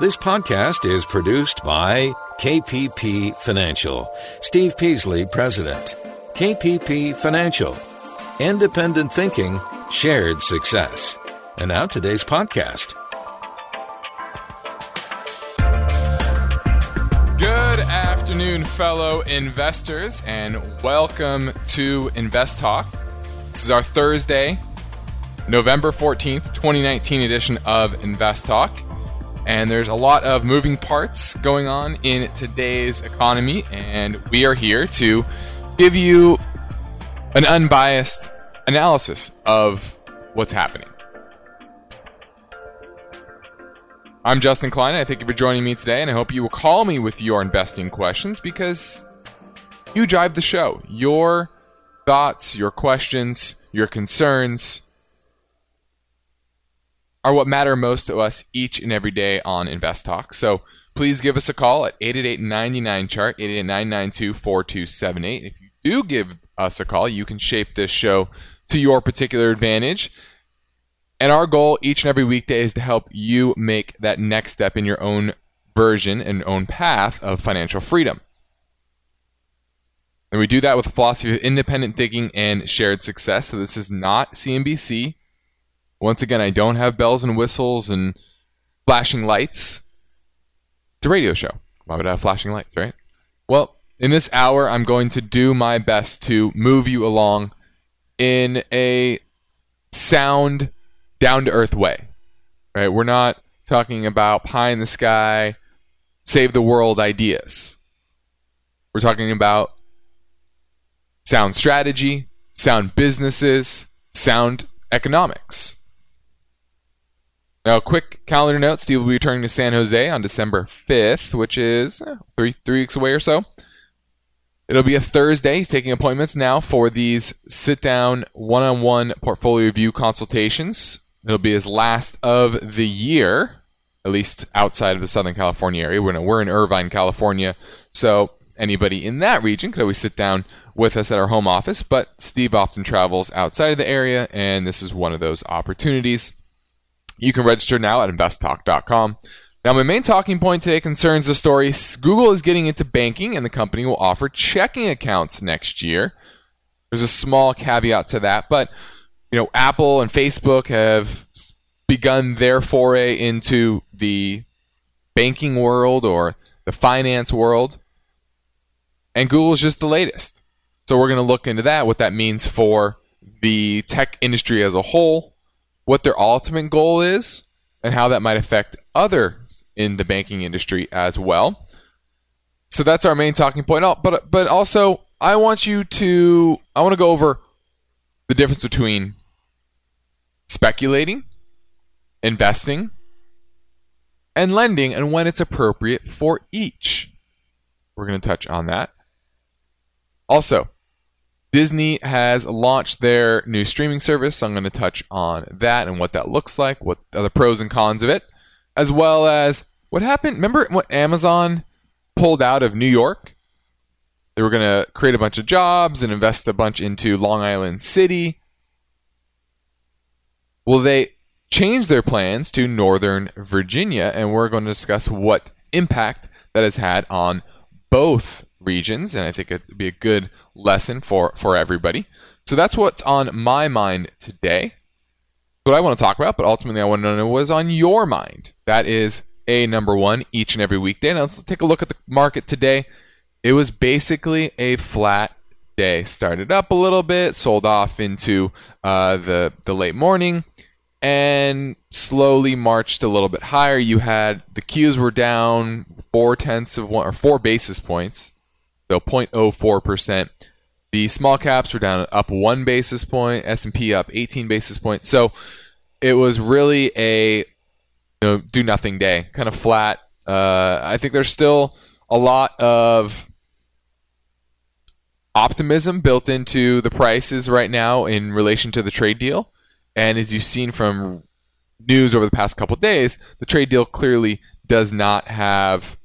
This podcast is produced by KPP Financial. Steve Peasley, President. KPP Financial. Independent thinking, shared success. And now today's podcast. Good afternoon, fellow investors, and welcome to Invest Talk. This is our Thursday, November 14th, 2019 edition of Invest Talk. And there's a lot of moving parts going on in today's economy, and we are here to give you an unbiased analysis of what's happening. I'm Justin Klein. I thank you for joining me today, and I hope you will call me with your investing questions because you drive the show. Your thoughts, your questions, your concerns are what matter most to us each and every day on Invest Talk. So please give us a call at 888-99 chart 888-992-4278. If you do give us a call, you can shape this show to your particular advantage. And our goal each and every weekday is to help you make that next step in your own version and own path of financial freedom. And we do that with a philosophy of independent thinking and shared success. So this is not CNBC. Once again, I don't have bells and whistles and flashing lights. It's a radio show. Why would I have flashing lights, right? Well, in this hour, I'm going to do my best to move you along in a sound, down to earth way. Right? We're not talking about pie in the sky, save the world ideas. We're talking about sound strategy, sound businesses, sound economics. Now, quick calendar note: Steve will be returning to San Jose on December 5th, which is eh, three three weeks away or so. It'll be a Thursday. He's taking appointments now for these sit-down one-on-one portfolio review consultations. It'll be his last of the year, at least outside of the Southern California area. We're in, we're in Irvine, California, so anybody in that region could always sit down with us at our home office. But Steve often travels outside of the area, and this is one of those opportunities. You can register now at investtalk.com. Now, my main talking point today concerns the story Google is getting into banking and the company will offer checking accounts next year. There's a small caveat to that, but you know, Apple and Facebook have begun their foray into the banking world or the finance world, and Google is just the latest. So we're going to look into that, what that means for the tech industry as a whole, what their ultimate goal is, and how that might affect others in the banking industry as well. So that's our main talking point. Oh, but but also, I want you to I want to go over the difference between speculating, investing, and lending, and when it's appropriate for each. We're going to touch on that. Also, Disney has launched their new streaming service. So I'm going to touch on that and what that looks like, what are the pros and cons of it, as well as what happened. Remember what Amazon pulled out of New York? They were going to create a bunch of jobs and invest a bunch into Long Island City. Well, they changed their plans to Northern Virginia, and we're going to discuss what impact that has had on both regions. And I think it'd be a good lesson for, for everybody. So that's what's on my mind today. What I want to talk about, but ultimately I want to know what's on your mind. That is a number one each and every weekday. Now let's take a look at the market today. It was basically a flat day. Started up a little bit, sold off into uh, the the late morning, and slowly marched a little bit higher. You had the Qs were down four tenths of one or four basis points, so 0.04 percent. The small caps were down up one basis point, S&P up 18 basis points. So it was really a you know, do nothing day, kind of flat. Uh, I think there's still a lot of optimism built into the prices right now in relation to the trade deal. And as you've seen from news over the past couple days, the trade deal clearly does not have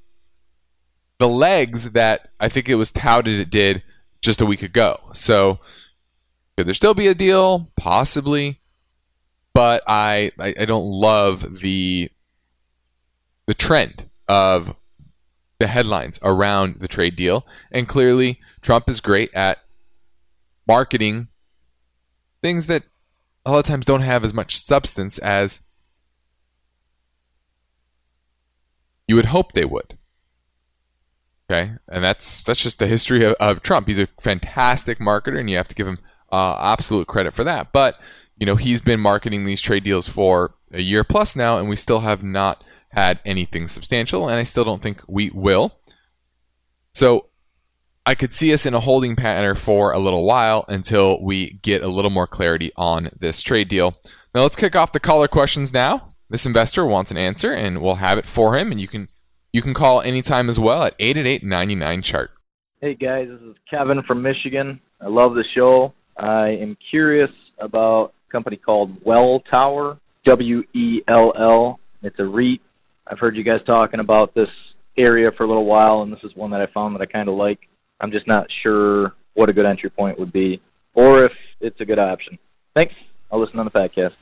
the legs that I think it was touted it did just a week ago. So could there still be a deal? Possibly. But I, I, I don't love the the trend of the headlines around the trade deal. And clearly, Trump is great at marketing things that a lot of times don't have as much substance as you would hope they would. Okay, and that's that's just the history of, of Trump. He's a fantastic marketer, and you have to give him uh, absolute credit for that. But you know, he's been marketing these trade deals for a year plus now, and we still have not had anything substantial, and I still don't think we will. So I could see us in a holding pattern for a little while until we get a little more clarity on this trade deal. Now let's kick off the caller questions now. This investor wants an answer, and we'll have it for him, and you can you can call anytime as well at 888 chart. Hey guys, this is Kevin from Michigan. I love the show. I am curious about a company called Welltower, W E L L. It's a REIT. I've heard you guys talking about this area for a little while, and this is one that I found that I kind of like. I'm just not sure what a good entry point would be, or if it's a good option. Thanks. I'll listen on the podcast.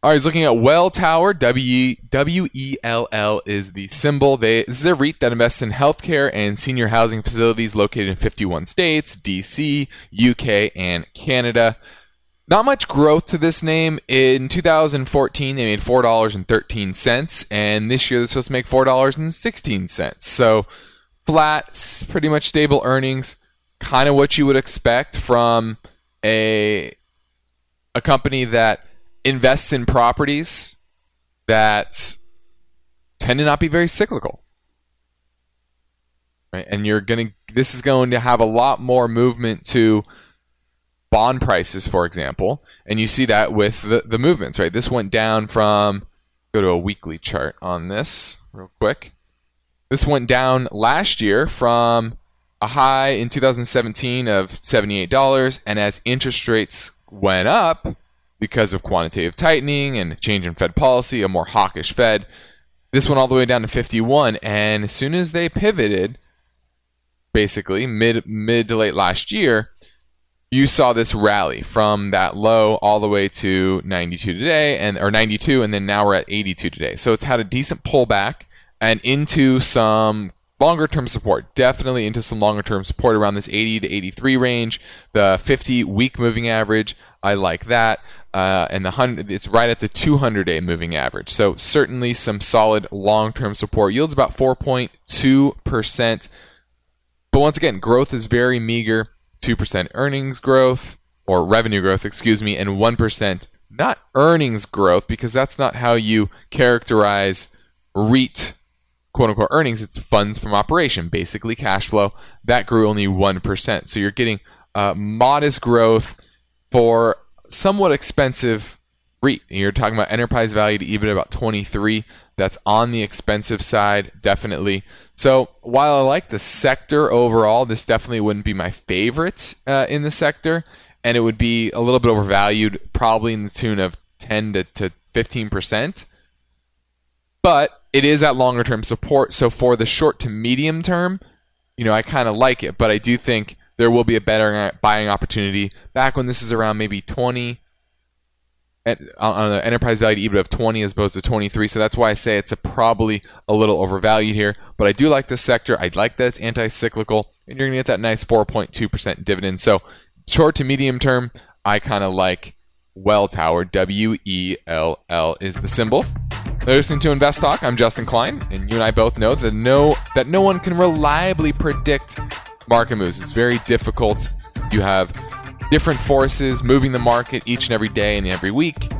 All right, he's looking at Welltower. W W E L L is the symbol. They this is a REIT that invests in healthcare and senior housing facilities located in 51 states, DC, UK, and Canada. Not much growth to this name. In 2014, they made four dollars and thirteen cents, and this year they're supposed to make four dollars and sixteen cents. So flat, pretty much stable earnings. Kind of what you would expect from a a company that invests in properties that tend to not be very cyclical. Right? And you're going to this is going to have a lot more movement to bond prices, for example, and you see that with the, the movements, right? This went down from go to a weekly chart on this real quick. This went down last year from a high in 2017 of $78 and as interest rates went up, because of quantitative tightening and change in Fed policy, a more hawkish Fed. This went all the way down to 51, and as soon as they pivoted, basically mid mid to late last year, you saw this rally from that low all the way to 92 today, and or 92, and then now we're at 82 today. So it's had a decent pullback and into some longer term support. Definitely into some longer term support around this 80 to 83 range. The 50 week moving average, I like that uh, and the hundred it's right at the 200 day moving average. So certainly some solid long term support. Yields about 4.2 percent, but once again, growth is very meager. Two percent earnings growth or revenue growth, excuse me, and one percent not earnings growth because that's not how you characterize REIT quote unquote earnings. It's funds from operation, basically cash flow. That grew only one percent. So you're getting uh, modest growth for somewhat expensive REIT. You're talking about enterprise value to EBITDA about 23. That's on the expensive side, definitely. So while I like the sector overall, this definitely wouldn't be my favorite uh, in the sector, and it would be a little bit overvalued, probably in the tune of 10 to, to 15 percent. But it is at longer term support. So for the short to medium term, you know, I kind of like it, but I do think there will be a better buying opportunity back when this is around maybe 20 on an enterprise value to EBITDA of 20 as opposed to 23. So that's why I say it's a probably a little overvalued here. But I do like this sector. I like that it's anti-cyclical, and you're going to get that nice 4.2% dividend. So short to medium term, I kind of like Welltower. W E L L is the symbol. Listening to Invest Talk. I'm Justin Klein, and you and I both know that no that no one can reliably predict market moves. It's very difficult. You have different forces moving the market each and every day and every week.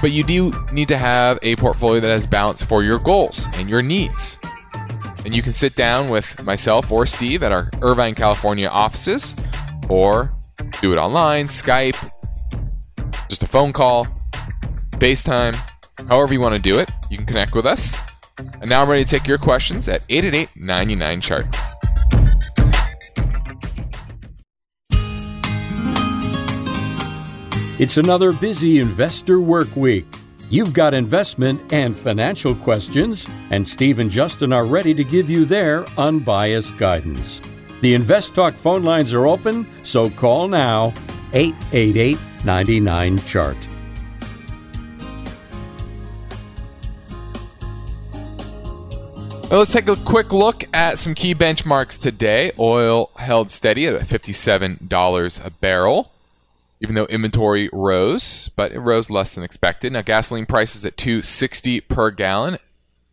But you do need to have a portfolio that has balance for your goals and your needs. And you can sit down with myself or Steve at our Irvine, California offices, or do it online, Skype, just a phone call, FaceTime, however you want to do it. You can connect with us. And now I'm ready to take your questions at 888 99 chart. It's another busy investor work week. You've got investment and financial questions, and Steve and Justin are ready to give you their unbiased guidance. The Invest Talk phone lines are open, so call now 888 99 Chart. Well, let's take a quick look at some key benchmarks today. Oil held steady at $57 a barrel even though inventory rose, but it rose less than expected. Now, gasoline prices at 260 per gallon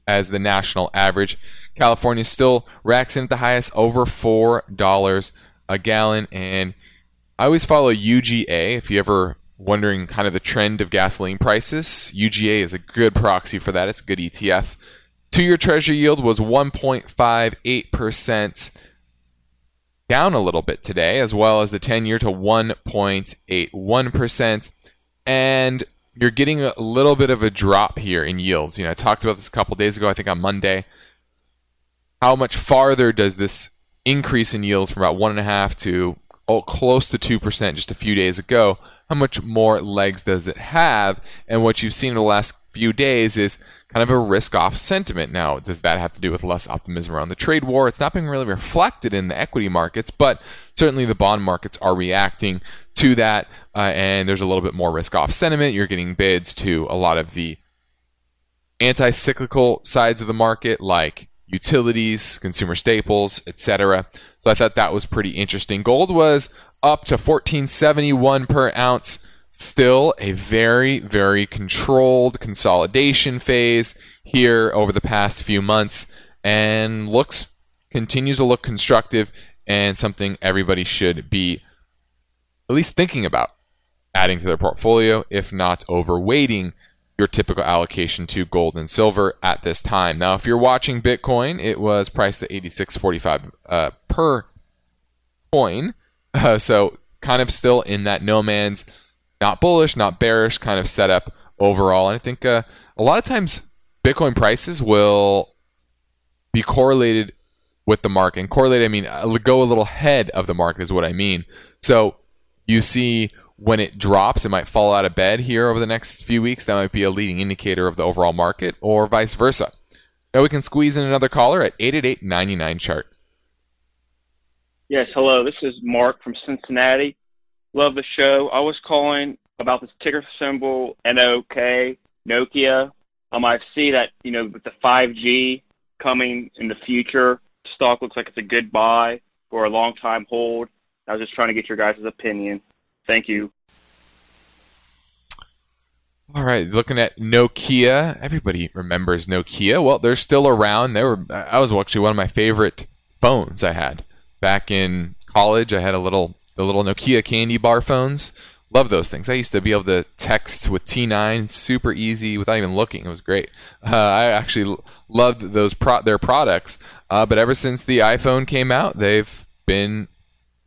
as the national average. California still racks in at the highest, over $4 a gallon. And I always follow UGA. If you ever wondering kind of the trend of gasoline prices, UGA is a good proxy for that. It's a good ETF. Two year treasury yield was 1.58%, down a little bit today, as well as the 10 year to 1.81%. And you're getting a little bit of a drop here in yields. You know, I talked about this a couple days ago, I think on Monday. How much farther does this increase in yields from about 1.5 to oh, close to 2% just a few days ago? How much more legs does it have? And what you've seen in the last few days is kind of a risk off sentiment. Now, does that have to do with less optimism around the trade war? It's not being really reflected in the equity markets, but certainly the bond markets are reacting to that, uh, and there's a little bit more risk off sentiment. You're getting bids to a lot of the anti cyclical sides of the market, like utilities, consumer staples, etc. So I thought that was pretty interesting. Gold was up to 1471 per ounce still a very, very controlled consolidation phase here over the past few months and looks continues to look constructive and something everybody should be at least thinking about adding to their portfolio, if not overweighting your typical allocation to gold and silver at this time. Now, if you're watching Bitcoin, it was priced at 86.45 uh, per coin, uh, so kind of still in that no man's not bullish, not bearish kind of setup overall. And I think uh, a lot of times Bitcoin prices will be correlated with the market. And correlated, I mean, uh, go a little ahead of the market is what I mean. So you see when it drops, it might fall out of bed here over the next few weeks. That might be a leading indicator of the overall market, or vice versa. Now we can squeeze in another caller at 888 chart. Yes, hello. This is Mark from Cincinnati. Love the show. I was calling about this ticker symbol NOK, Nokia. Um, I see that, you know, with the 5G coming in the future, stock looks like it's a good buy for a long time hold. I was just trying to get your guys' opinion. Thank you. All right, looking at Nokia. Everybody remembers Nokia. Well, they're still around. They were. I was actually one of my favorite phones I had back in college. I had a little the little Nokia candy bar phones. Love those things. I used to be able to text with T9 super easy without even looking. It was great. Uh, I actually loved those pro- their products. Uh, but ever since the iPhone came out, they've been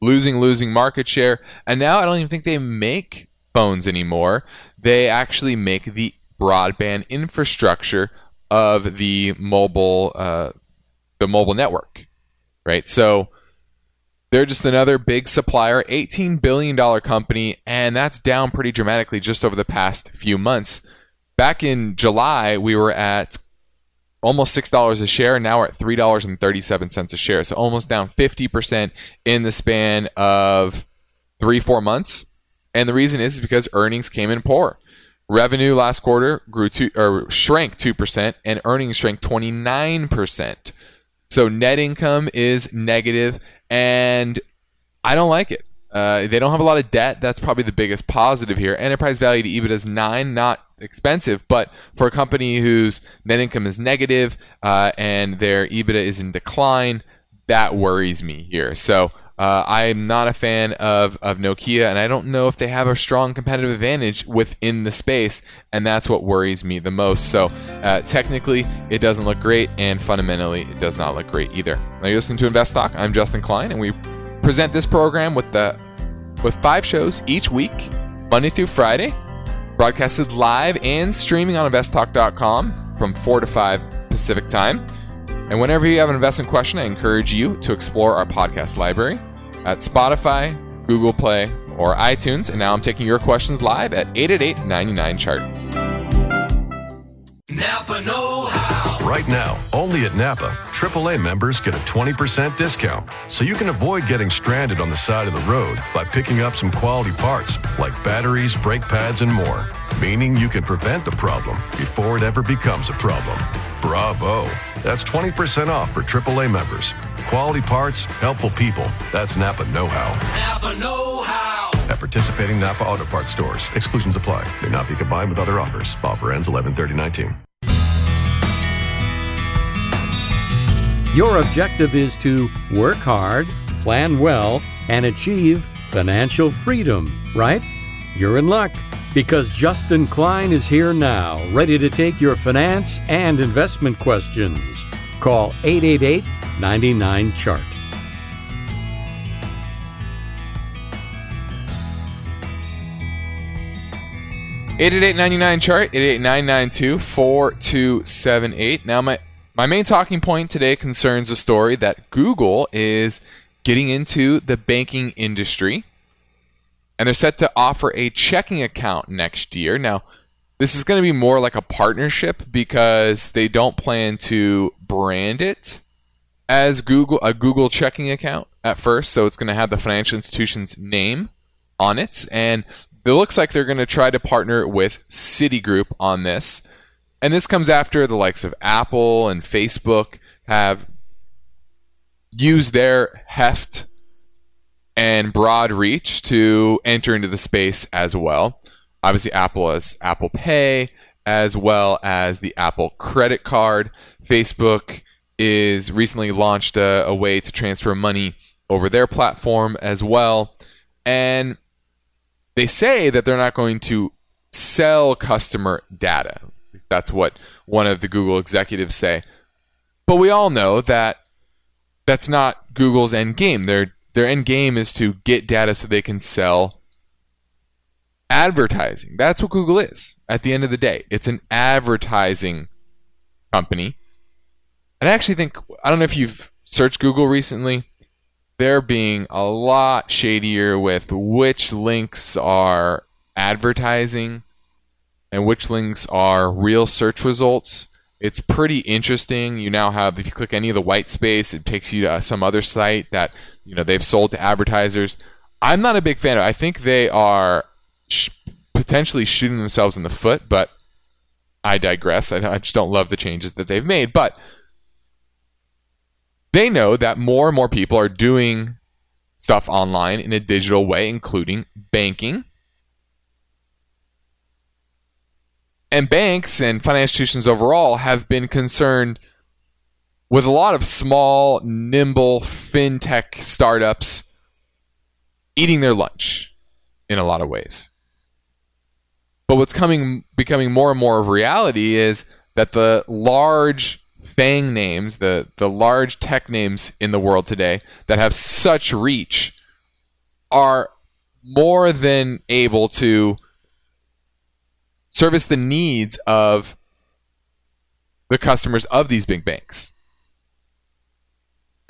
losing, losing market share. And now I don't even think they make phones anymore. They actually make the broadband infrastructure of the mobile, uh, the mobile network, right? So they're just another big supplier, $18 billion company, and that's down pretty dramatically just over the past few months. Back in July, we were at almost $6 a share. Now we're at $3.37 a share. So almost down 50% in the span of three, four months. And the reason is because earnings came in poor. Revenue last quarter grew to or shrank 2% and earnings shrank 29%. So net income is negative and I don't like it. Uh, they don't have a lot of debt. That's probably the biggest positive here. Enterprise value to EBITDA is nine, not expensive, but for a company whose net income is negative, uh, and their EBITDA is in decline, that worries me here. So uh, I'm not a fan of, of Nokia, and I don't know if they have a strong competitive advantage within the space, and that's what worries me the most. So, uh, technically, it doesn't look great, and fundamentally, it does not look great either. Now, you're listening to Invest Talk. I'm Justin Klein, and we present this program with the with five shows each week, Monday through Friday, broadcasted live and streaming on InvestTalk.com from 4 to 5 Pacific Time. And whenever you have an investment question, I encourage you to explore our podcast library at Spotify, Google Play, or iTunes. And now I'm taking your questions live at 888 99 chart. Napa Know How. Right now, only at Napa, AAA members get a 20% discount. So you can avoid getting stranded on the side of the road by picking up some quality parts like batteries, brake pads, and more. Meaning you can prevent the problem before it ever becomes a problem. Bravo. That's 20% off for AAA members. Quality parts, helpful people. That's Napa Know How. Napa Know How. At participating Napa Auto Parts stores, exclusions apply. May not be combined with other offers. Offer ends 11 30 19. Your objective is to work hard, plan well, and achieve financial freedom, right? You're in luck because Justin Klein is here now, ready to take your finance and investment questions. Call 888 99 Chart. Eight eight eight ninety nine chart eight eight nine nine two four two seven eight. Now my my main talking point today concerns a story that Google is getting into the banking industry, and they're set to offer a checking account next year. Now, this is going to be more like a partnership because they don't plan to brand it as Google a Google checking account at first, so it's going to have the financial institution's name on it, and it looks like they're going to try to partner with Citigroup on this. And this comes after the likes of Apple and Facebook have used their heft and broad reach to enter into the space as well. Obviously, Apple has Apple Pay as well as the Apple credit card. Facebook is recently launched a, a way to transfer money over their platform as well. And they say that they're not going to sell customer data. That's what one of the Google executives say. But we all know that that's not Google's end game. Their their end game is to get data so they can sell advertising. That's what Google is at the end of the day. It's an advertising company. And I actually think I don't know if you've searched Google recently they're being a lot shadier with which links are advertising and which links are real search results. It's pretty interesting. You now have, if you click any of the white space, it takes you to some other site that you know they've sold to advertisers. I'm not a big fan of. I think they are sh- potentially shooting themselves in the foot, but I digress. I, I just don't love the changes that they've made. But they know that more and more people are doing stuff online in a digital way, including banking. And banks and financial institutions overall have been concerned with a lot of small, nimble fintech startups eating their lunch in a lot of ways. But what's coming becoming more and more of reality is that the large FANG names, the, the large tech names in the world today that have such reach, are more than able to service the needs of the customers of these big banks.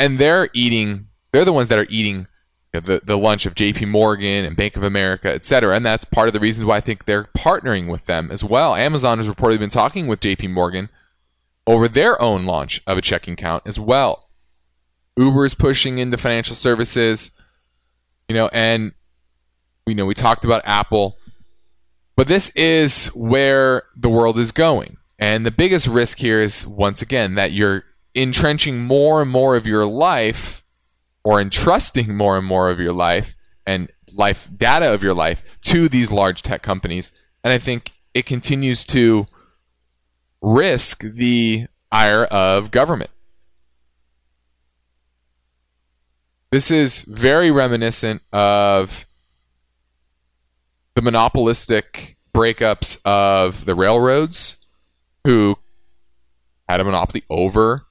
And they're eating, they're the ones that are eating you know, the, the lunch of JP Morgan and Bank of America, et cetera. And that's part of the reasons why I think they're partnering with them as well. Amazon has reportedly been talking with JP Morgan over their own launch of a checking account as well. Uber is pushing into financial services, you know, and you know we talked about Apple, but this is where the world is going. And the biggest risk here is once again that you're entrenching more and more of your life or entrusting more and more of your life and life data of your life to these large tech companies. And I think it continues to risk the ire of government. This is very reminiscent of the monopolistic breakups of the railroads, who had a monopoly over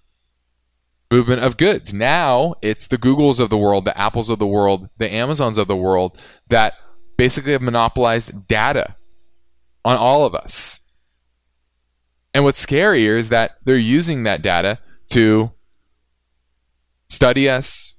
movement of goods. Now it's the Googles of the world, the Apples of the world, the Amazons of the world that basically have monopolized data on all of us. And what's scarier is that they're using that data to study us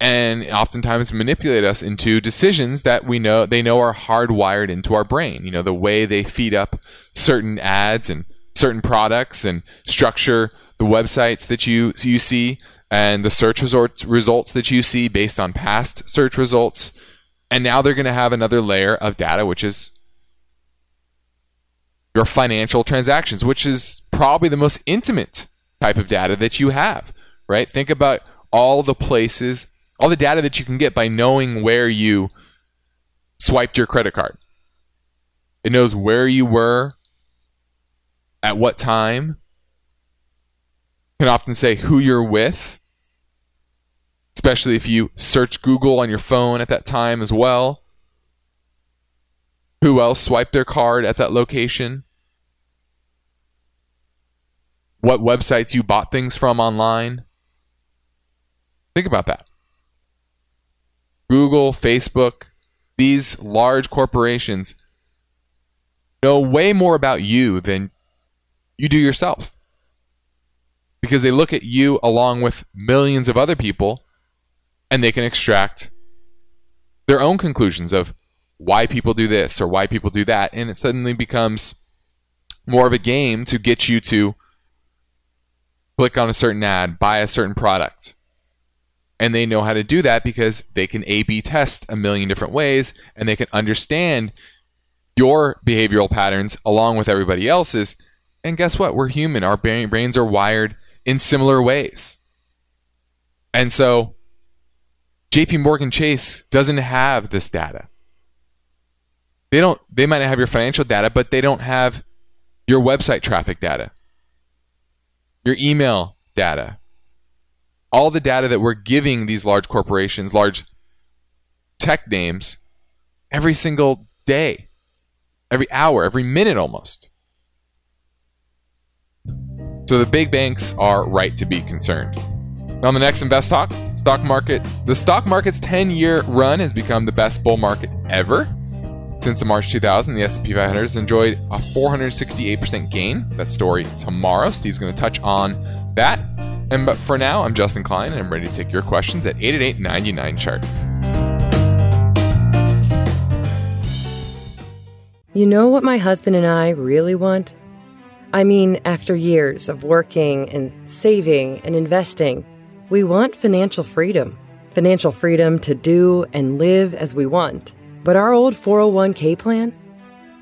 and oftentimes manipulate us into decisions that we know they know are hardwired into our brain. You know, the way they feed up certain ads and certain products and structure the websites that you you see and the search results results that you see based on past search results. And now they're going to have another layer of data which is your financial transactions, which is probably the most intimate type of data that you have, right? Think about all the places, all the data that you can get by knowing where you swiped your credit card. It knows where you were, at what time, can often say who you're with, especially if you search Google on your phone at that time as well. Who else swiped their card at that location? What websites you bought things from online? Think about that. Google, Facebook, these large corporations know way more about you than you do yourself. Because they look at you along with millions of other people and they can extract their own conclusions of why people do this or why people do that. And it suddenly becomes more of a game to get you to click on a certain ad, buy a certain product. And they know how to do that because they can A B test a million different ways and they can understand your behavioral patterns along with everybody else's. And guess what? We're human. Our brains are wired in similar ways. And so JP Morgan Chase doesn't have this data. They don't they might not have your financial data, but they don't have your website traffic data. Your email data. All the data that we're giving these large corporations, large tech names every single day, every hour, every minute almost. So the big banks are right to be concerned. Now on the next Invest Talk, stock market. The stock market's 10-year run has become the best bull market ever. Since the March 2000, the S&P 500 has enjoyed a 468% gain. That story tomorrow. Steve's going to touch on that. And but for now, I'm Justin Klein, and I'm ready to take your questions at 888-99 chart. You know what my husband and I really want? I mean, after years of working and saving and investing, we want financial freedom. Financial freedom to do and live as we want. But our old 401k plan?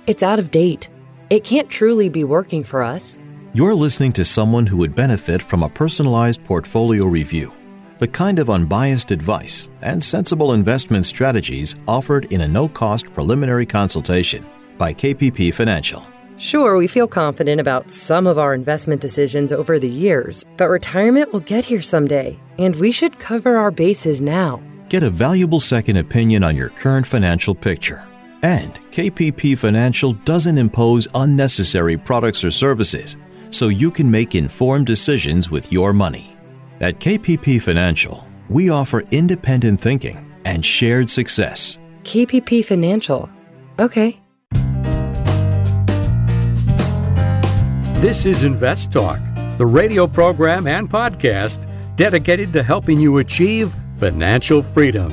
It's out of date. It can't truly be working for us. You're listening to someone who would benefit from a personalized portfolio review, the kind of unbiased advice and sensible investment strategies offered in a no cost preliminary consultation by KPP Financial. Sure, we feel confident about some of our investment decisions over the years, but retirement will get here someday, and we should cover our bases now. Get a valuable second opinion on your current financial picture. And KPP Financial doesn't impose unnecessary products or services, so you can make informed decisions with your money. At KPP Financial, we offer independent thinking and shared success. KPP Financial. Okay. This is Invest Talk, the radio program and podcast dedicated to helping you achieve financial freedom.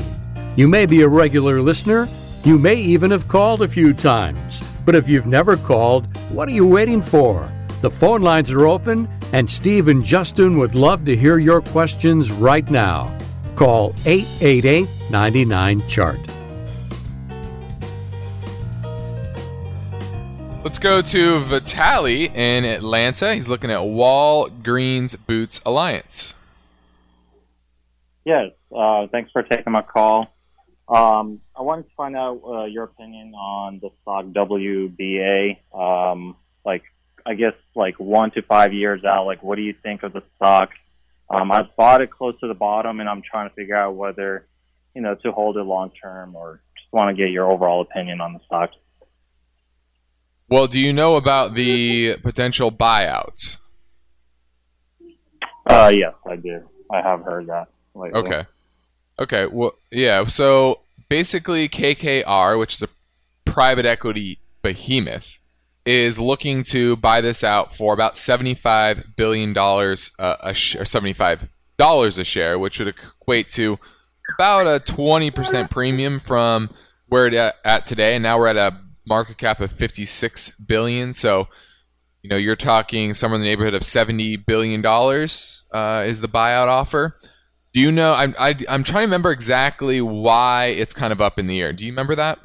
You may be a regular listener, you may even have called a few times. But if you've never called, what are you waiting for? The phone lines are open, and Steve and Justin would love to hear your questions right now. Call 888 99 Chart. Let's go to Vitali in Atlanta. He's looking at Walgreens Boots Alliance. Yes, uh, thanks for taking my call. Um, I wanted to find out uh, your opinion on the stock WBA. Um, like, I guess like one to five years out. Like, what do you think of the stock? Um, I bought it close to the bottom, and I'm trying to figure out whether, you know, to hold it long term or just want to get your overall opinion on the stock. Well, do you know about the potential buyout? Uh, yes, I do. I have heard that. Lately. Okay. Okay. Well, yeah. So basically, KKR, which is a private equity behemoth, is looking to buy this out for about seventy-five billion dollars uh, a sh- or seventy-five dollars a share, which would equate to about a twenty percent premium from where at, at today. And now we're at a market cap of 56 billion. So, you know, you're talking somewhere in the neighborhood of 70 billion dollars uh, is the buyout offer. Do you know? I'm I, am i am trying to remember exactly why it's kind of up in the air. Do you remember that?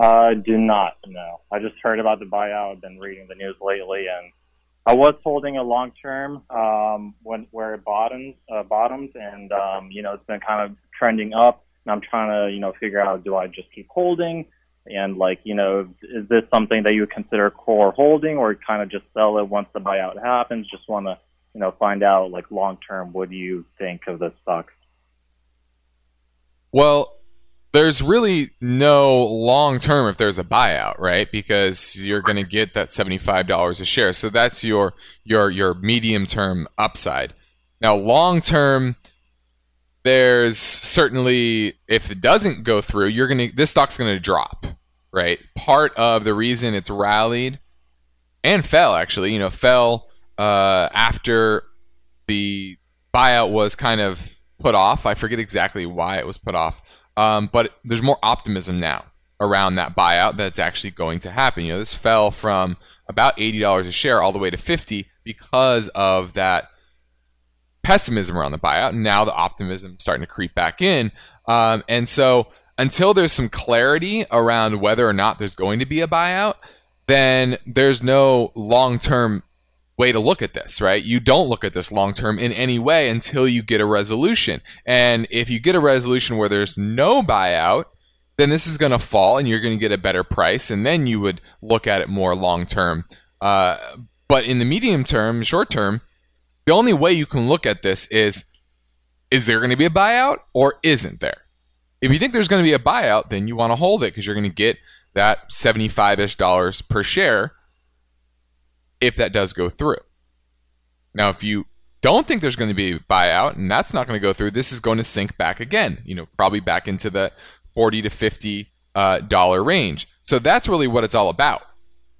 I do not know. I just heard about the buyout. I've been reading the news lately, and I was holding a long term um, when where it bottoms uh, bottoms, and um, you know it's been kind of trending up. And I'm trying to you know figure out do I just keep holding, and like you know is this something that you would consider core holding, or kind of just sell it once the buyout happens? Just want to you know find out like long term what do you think of this stock? Well, there's really no long term if there's a buyout, right? Because you're going to get that $75 a share. So that's your your your medium term upside. Now, long term there's certainly if it doesn't go through, you're going to this stock's going to drop, right? Part of the reason it's rallied and fell actually, you know, fell uh, after the buyout was kind of put off. I forget exactly why it was put off um, but there's more optimism now around that buyout that's actually going to happen. You know, this fell from about $80 a share all the way to 50 because of that pessimism around the buyout. Now the optimism is starting to creep back in. Um, and so until there's some clarity around whether or not there's going to be a buyout, then there's no long term way to look at this, right? You don't look at this long term in any way until you get a resolution. And if you get a resolution where there's no buyout, then this is going to fall and you're going to get a better price. And then you would look at it more long term. Uh, but in the medium term, short term, the only way you can look at this is is there going to be a buyout or isn't there? If you think there's going to be a buyout, then you want to hold it because you're going to get that 75 ish dollars per share if that does go through. Now, if you don't think there's going to be a buyout and that's not going to go through, this is going to sink back again, you know, probably back into the 40 to 50 uh, dollar range. So that's really what it's all about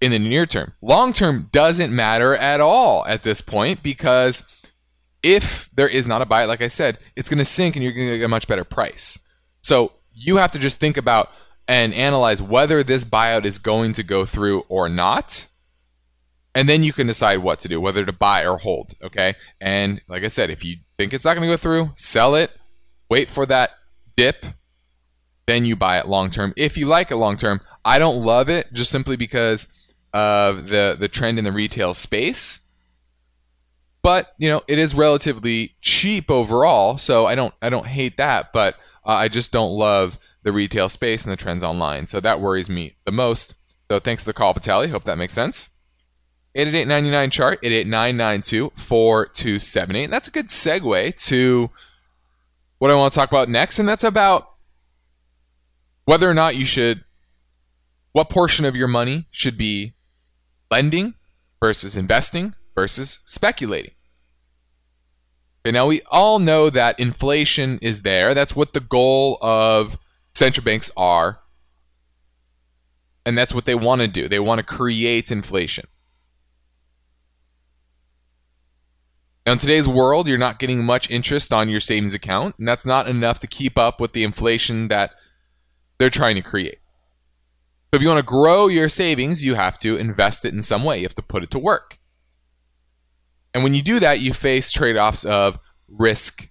in the near term. Long term doesn't matter at all at this point because if there is not a buyout, like I said, it's going to sink and you're going to get a much better price. So you have to just think about and analyze whether this buyout is going to go through or not and then you can decide what to do, whether to buy or hold. Okay. And like I said, if you think it's not going to go through, sell it, wait for that dip, then you buy it long term. If you like it long term, I don't love it just simply because of the the trend in the retail space. But you know, it is relatively cheap overall, so I don't I don't hate that. But uh, I just don't love the retail space and the trends online. So that worries me the most. So thanks for the call, Patali. Hope that makes sense. 888 chart 88992 4278 that's a good segue to what i want to talk about next and that's about whether or not you should what portion of your money should be lending versus investing versus speculating. Okay, now we all know that inflation is there. That's what the goal of central banks are. And that's what they want to do. They want to create inflation In today's world, you're not getting much interest on your savings account, and that's not enough to keep up with the inflation that they're trying to create. So, if you want to grow your savings, you have to invest it in some way. You have to put it to work. And when you do that, you face trade offs of risk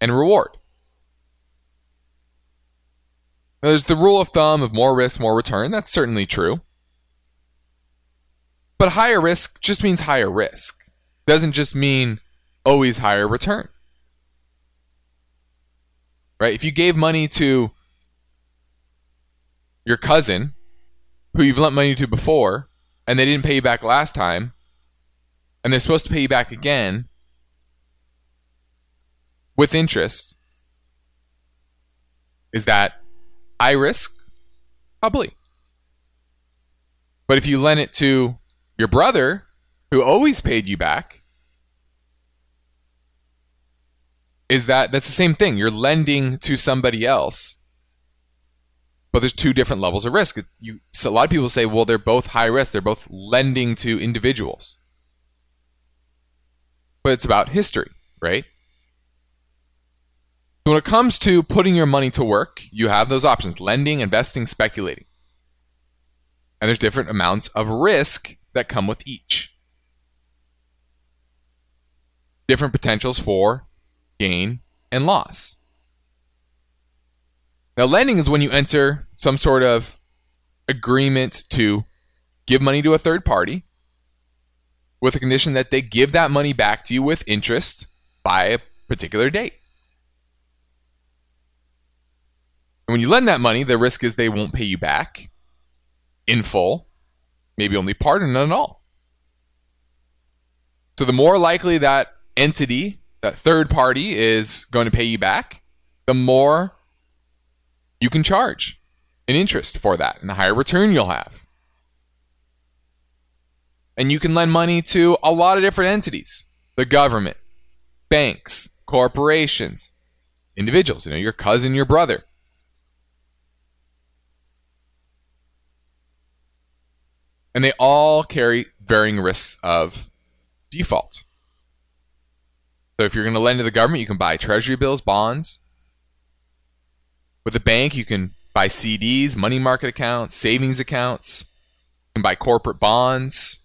and reward. Now, there's the rule of thumb of more risk, more return. That's certainly true. But higher risk just means higher risk doesn't just mean always higher return. Right? If you gave money to your cousin who you've lent money to before and they didn't pay you back last time and they're supposed to pay you back again with interest, is that high risk? Probably. But if you lend it to your brother who always paid you back is that that's the same thing. You're lending to somebody else, but there's two different levels of risk. You, so a lot of people say, well, they're both high risk. They're both lending to individuals, but it's about history, right? When it comes to putting your money to work, you have those options lending, investing, speculating. And there's different amounts of risk that come with each different potentials for gain and loss. Now, lending is when you enter some sort of agreement to give money to a third party with a condition that they give that money back to you with interest by a particular date. And when you lend that money, the risk is they won't pay you back in full, maybe only part or none at all. So the more likely that entity, that third party, is going to pay you back, the more you can charge an interest for that and the higher return you'll have. And you can lend money to a lot of different entities the government, banks, corporations, individuals, you know, your cousin, your brother. And they all carry varying risks of default. So if you're going to lend to the government, you can buy treasury bills, bonds. With a bank, you can buy CDs, money market accounts, savings accounts. You can buy corporate bonds,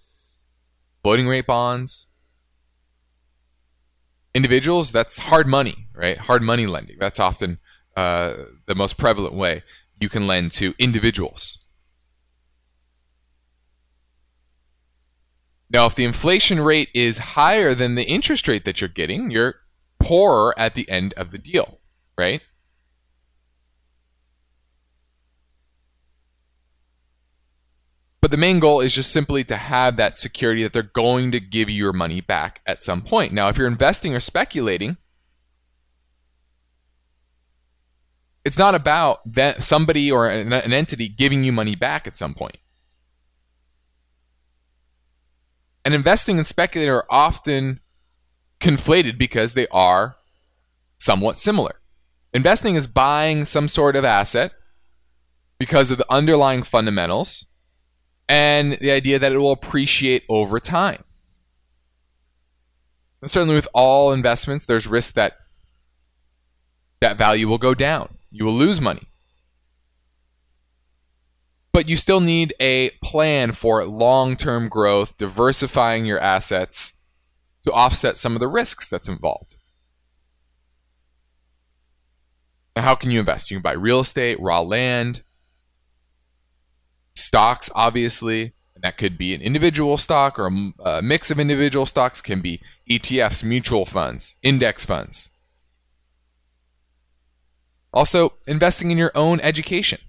floating rate bonds. Individuals, that's hard money, right? Hard money lending. That's often uh, the most prevalent way you can lend to individuals. Now, if the inflation rate is higher than the interest rate that you're getting, you're poorer at the end of the deal, right? But the main goal is just simply to have that security that they're going to give you your money back at some point. Now, if you're investing or speculating, it's not about that somebody or an, an entity giving you money back at some point. And investing and speculating are often conflated because they are somewhat similar. Investing is buying some sort of asset because of the underlying fundamentals and the idea that it will appreciate over time. And certainly, with all investments, there's risk that that value will go down. You will lose money. But you still need a plan for long term growth, diversifying your assets to offset some of the risks that's involved. Now, how can you invest? You can buy real estate, raw land, stocks, obviously. And that could be an individual stock or a, mix of individual stocks, can be ETFs, mutual funds, index funds. Also, investing in your own education.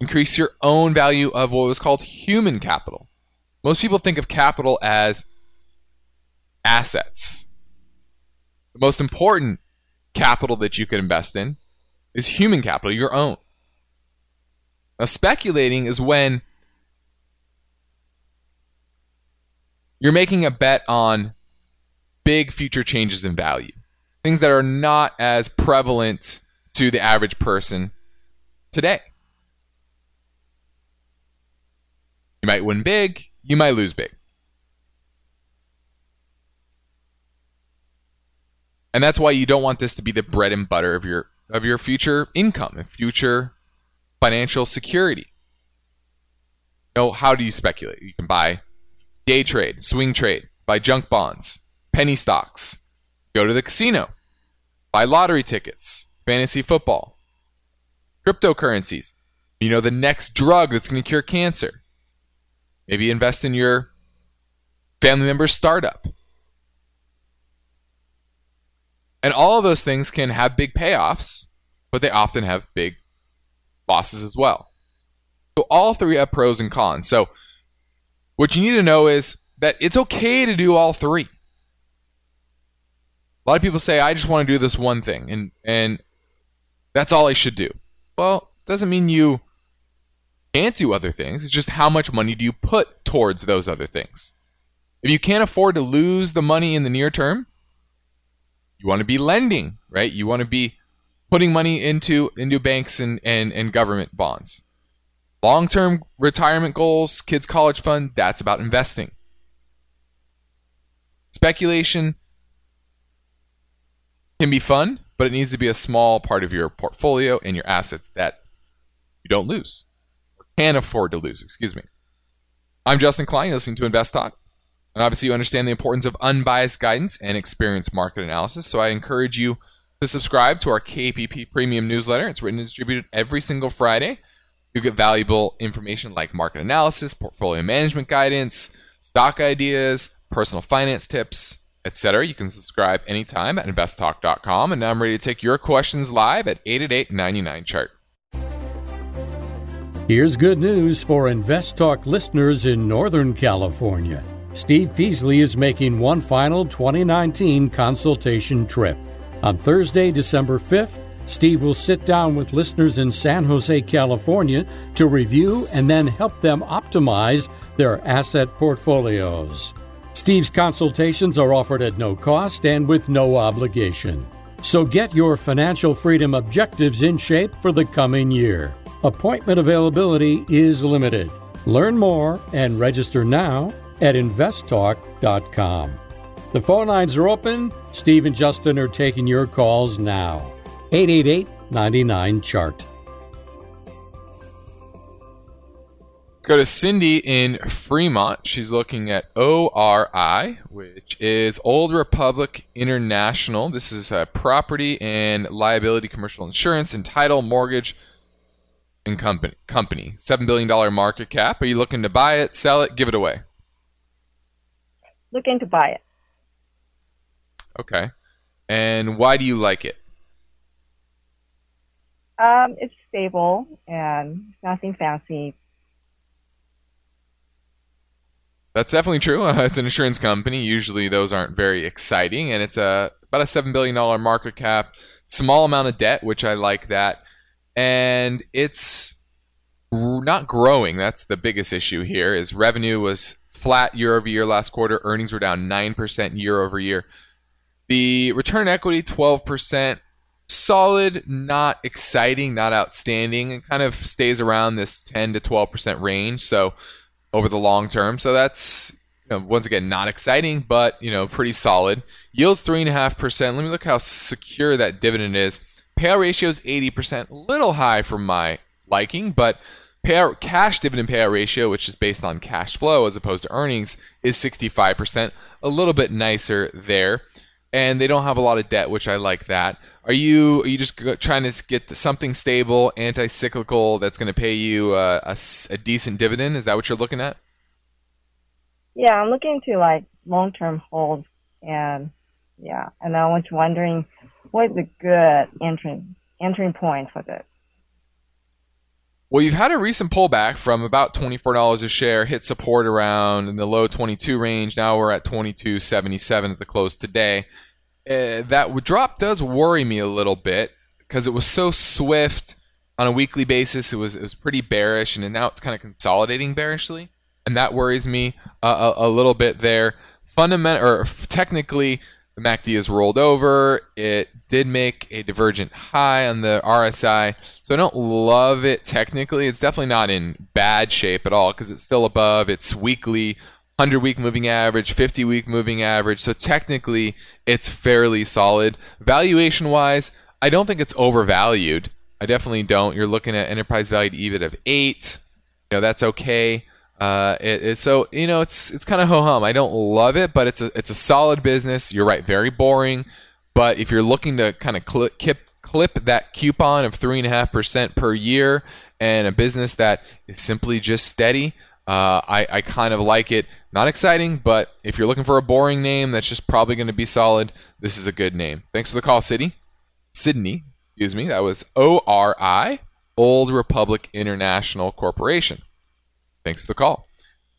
Increase your own value of what was called human capital. Most people think of capital as assets. The most important capital that you can invest in is human capital, your own. Now, speculating is when you're making a bet on big future changes in value, things that are not as prevalent to the average person today. You might win big, you might lose big. And that's why you don't want this to be the bread and butter of your of your future income and future financial security. No, how do you speculate? You can buy day trade, swing trade, buy junk bonds, penny stocks, go to the casino, buy lottery tickets, fantasy football, cryptocurrencies. You know, the next drug that's going to cure cancer. Maybe invest in your family member's startup. And all of those things can have big payoffs, but they often have big losses as well. So all three have pros and cons. So what you need to know is that it's okay to do all three. A lot of people say, I just want to do this one thing and, and that's all I should do. Well, doesn't mean you can't do other things. It's just how much money do you put towards those other things. If you can't afford to lose the money in the near term, you want to be lending, right? You want to be putting money into into banks and, and, and government bonds. Long term retirement goals, kids' college fund, that's about investing. Speculation can be fun, but it needs to be a small part of your portfolio and your assets that you don't lose can afford to lose, excuse me. I'm Justin Klein, listening to Invest Talk. And obviously, you understand the importance of unbiased guidance and experienced market analysis. So I encourage you to subscribe to our KPP Premium newsletter. It's written and distributed every single Friday. You get valuable information like market analysis, portfolio management guidance, stock ideas, personal finance tips, etc. You can subscribe anytime at investtalk.com. And now I'm ready to take your questions live at 888 99 chart. Here's good news for Invest Talk listeners in Northern California. Steve Peasley is making one final 2019 consultation trip. On Thursday, December 5th, Steve will sit down with listeners in San Jose, California to review and then help them optimize their asset portfolios. Steve's consultations are offered at no cost and with no obligation. So get your financial freedom objectives in shape for the coming year. Appointment availability is limited. Learn more and register now at investtalk.com. The phone lines are open. Steve and Justin are taking your calls now. 888 99 Chart. Go to Cindy in Fremont. She's looking at ORI, which is Old Republic International. This is a property and liability commercial insurance and title mortgage and company. Company. $7 billion market cap. Are you looking to buy it, sell it, give it away? Looking to buy it. Okay. And why do you like it? Um, it's stable and nothing fancy. That's definitely true. Uh, it's an insurance company. Usually those aren't very exciting, and it's a about a seven billion dollar market cap, small amount of debt, which I like that, and it's not growing. That's the biggest issue here. Is revenue was flat year over year last quarter. Earnings were down nine percent year over year. The return equity twelve percent solid, not exciting, not outstanding. It kind of stays around this 10 to 12% range. So over the long term. So that's you know, once again not exciting, but you know pretty solid. Yields three and a half percent. Let me look how secure that dividend is. Payout ratio is 80%, a little high for my liking, but payout cash dividend payout ratio, which is based on cash flow as opposed to earnings, is 65%, a little bit nicer there. And they don't have a lot of debt, which I like that. Are you are you just trying to get something stable, anti-cyclical that's going to pay you uh, a, a decent dividend? Is that what you're looking at? Yeah, I'm looking to like long-term hold, and yeah, and I was wondering is a good entering entering point for this. Well, you've had a recent pullback from about $24 a share, hit support around in the low 22 range. Now we're at 22.77 at the close today uh, that drop does worry me a little bit because it was so swift on a weekly basis. It was it was pretty bearish, and now it's kind of consolidating bearishly, and that worries me a, a, little bit there. Fundamental or technically, the MACD has rolled over. It did make a divergent high on the RSI, so I don't love it technically. It's definitely not in bad shape at all because it's still above its weekly 100 week moving average, 50 week moving average. So technically, it's fairly solid. Valuation wise, I don't think it's overvalued. I definitely don't. You're looking at enterprise value to EBIT of eight. You know that's okay. Uh, it, it, so you know it's it's kind of ho hum. I don't love it, but it's a it's a solid business. You're right, very boring. But if you're looking to kind of clip, clip clip that coupon of three and a half percent per year and a business that is simply just steady, uh, I, I kind of like it. Not exciting, but if you're looking for a boring name that's just probably going to be solid, this is a good name. Thanks for the call, City. Sydney, excuse me. That was ORI, Old Republic International Corporation. Thanks for the call.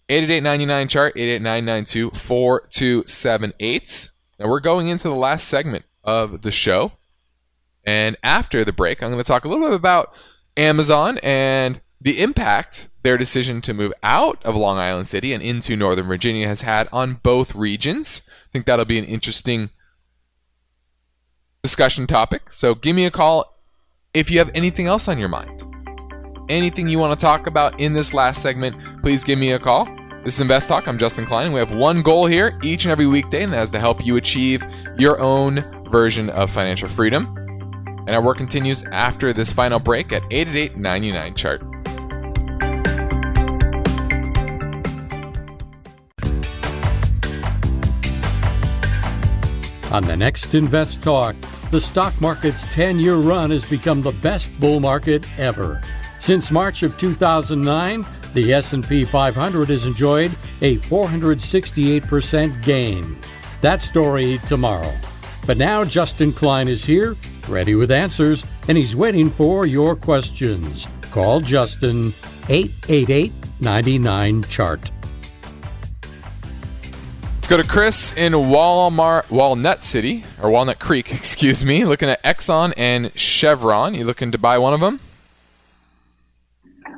888 chart, 888 4278. Now we're going into the last segment of the show. And after the break, I'm going to talk a little bit about Amazon and the impact their decision to move out of Long Island City and into Northern Virginia has had on both regions. I think that'll be an interesting discussion topic. So give me a call if you have anything else on your mind. Anything you want to talk about in this last segment, please give me a call. This is Invest Talk. I'm Justin Klein. We have one goal here each and every weekday, and that is to help you achieve your own version of financial freedom. And our work continues after this final break at 888 99 chart. On the next Invest Talk, the stock market's 10 year run has become the best bull market ever. Since March of 2009, The S&P 500 has enjoyed a 468% gain. That story tomorrow. But now Justin Klein is here, ready with answers, and he's waiting for your questions. Call Justin 888 99 Chart. Let's go to Chris in Walmart, Walnut City, or Walnut Creek, excuse me, looking at Exxon and Chevron. You looking to buy one of them?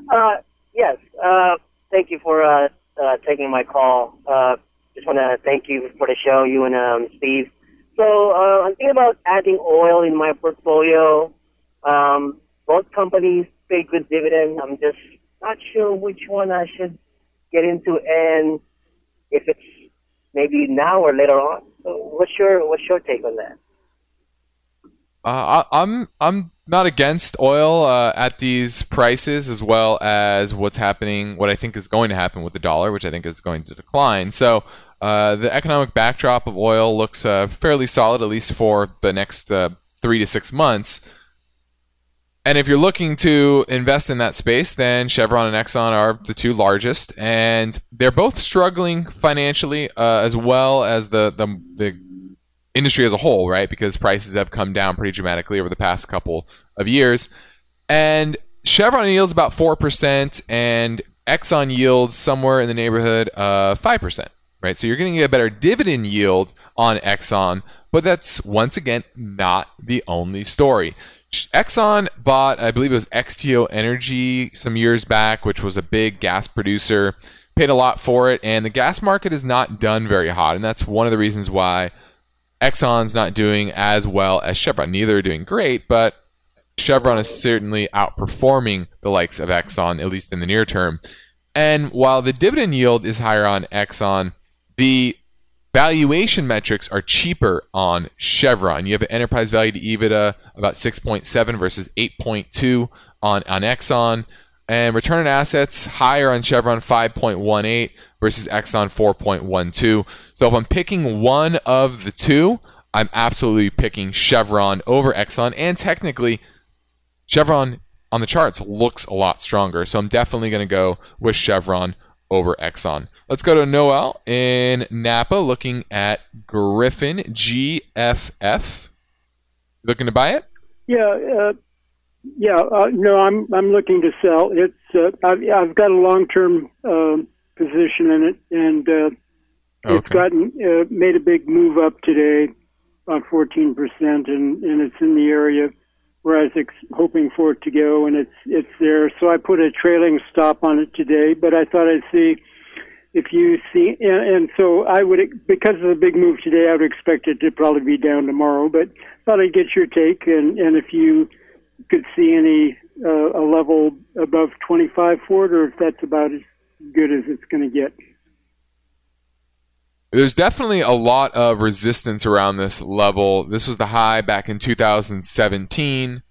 Uh, yes. Uh, thank you for uh, uh, taking my call. Uh, just want to thank you for the show, you and um, Steve. So uh, I'm thinking about adding oil in my portfolio. Um, both companies pay good dividends. I'm just not sure which one I should get into, and if it's maybe now or later on. So what's your what's your take on that? Uh, I, I'm I'm not against oil uh, at these prices, as well as what's happening, what I think is going to happen with the dollar, which I think is going to decline. So uh, the economic backdrop of oil looks uh, fairly solid, at least for the next uh, three to six months. And if you're looking to invest in that space, then Chevron and Exxon are the two largest, and they're both struggling financially, uh, as well as the, the the industry as a whole, right? Because prices have come down pretty dramatically over the past couple of years. And Chevron yields about 4%, and Exxon yields somewhere in the neighborhood of 5%, right? So you're going to get a better dividend yield on Exxon, but that's once again not the only story. Exxon bought, I believe it was XTO Energy some years back, which was a big gas producer, paid a lot for it, and the gas market is not done very hot, and that's one of the reasons why Exxon's not doing as well as Chevron. Neither are doing great, but Chevron is certainly outperforming the likes of Exxon, at least in the near term. And while the dividend yield is higher on Exxon, the valuation metrics are cheaper on Chevron. You have an enterprise value to EBITDA about 6.7 versus 8.2 on, on Exxon. And return on assets higher on Chevron 5.18 versus Exxon 4.12. So if I'm picking one of the two, I'm absolutely picking Chevron over Exxon. And technically, Chevron on the charts looks a lot stronger. So I'm definitely going to go with Chevron over Exxon. Let's go to Noel in Napa looking at Griffon GFF. Looking to buy it? Yeah, uh, yeah. Uh, no, I'm I'm looking to sell. It's uh, I've, I've got a long term um, position in it, and uh, it's Okay. gotten uh, made a big move up today, about 14 percent, and and it's in the area where I was ex- hoping for it to go, and it's it's there. So I put a trailing stop on it today, but I thought I'd see if you see, and, and so I would because of the big move today, I would expect it to probably be down tomorrow. But thought I'd get your take, and and if you could see any uh, a level above 25 for it, or if that's about as good as it's going to get. There's definitely a lot of resistance around this level. This was the high back in 2017,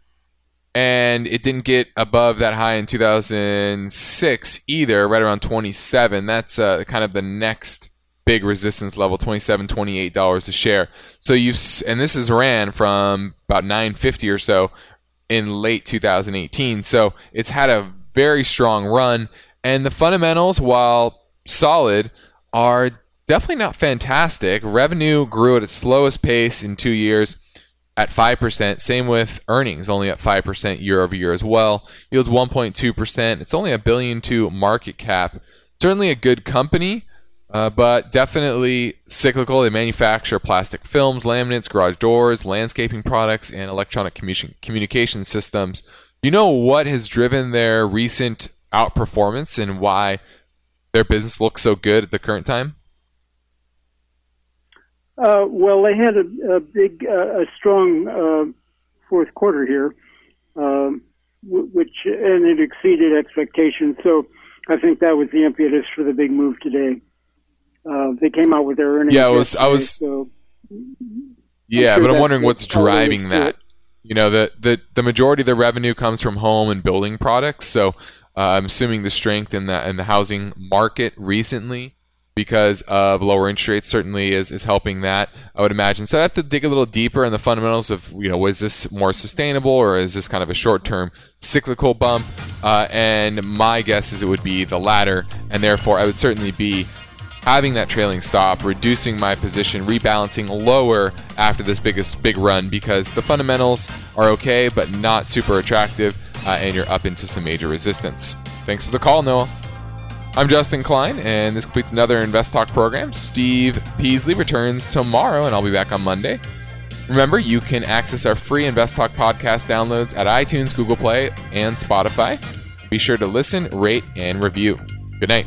and it didn't get above that high in 2006 either, right around 27. That's uh, kind of the next big resistance level, 27, 28 dollars a share. So you've and this is ran from about 950 or so in late 2018. So it's had a very strong run, and the fundamentals, while solid, are definitely not fantastic. Revenue grew at its slowest pace in two years at 5%. Same with earnings, only at 5% year over year as well. Yields 1.2%. It's only a billion two market cap. Certainly a good company, uh, but definitely cyclical. They manufacture plastic films, laminates, garage doors, landscaping products, and electronic commu- communication systems. You know what has driven their recent outperformance and why their business looks so good at the current time? Uh, well, they had a, a big, uh, a strong uh, fourth quarter here, um, which and it exceeded expectations. So I think that was the impetus for the big move today. Uh, they came out with their earnings. Yeah, I was- I was- So Yeah, sure but I'm wondering what's what's all there is driving that. You know, the, the the majority of the revenue comes from home and building products. So uh, I'm assuming the strength in the in the housing market recently because of lower interest rates certainly is, is helping that i would imagine so i have to dig a little deeper in the fundamentals of you know was this more sustainable or is this kind of a short-term cyclical bump uh, and my guess is it would be the latter and therefore i would certainly be having that trailing stop reducing my position rebalancing lower after this biggest big run because the fundamentals are okay but not super attractive uh, and you're up into some major resistance thanks for the call noah I'm Justin Klein, and this completes another Invest Talk program. Steve Peasley returns tomorrow, and I'll be back on Monday. Remember, you can access our free Invest Talk podcast downloads at iTunes, Google Play, and Spotify. Be sure to listen, rate, and review. Good night.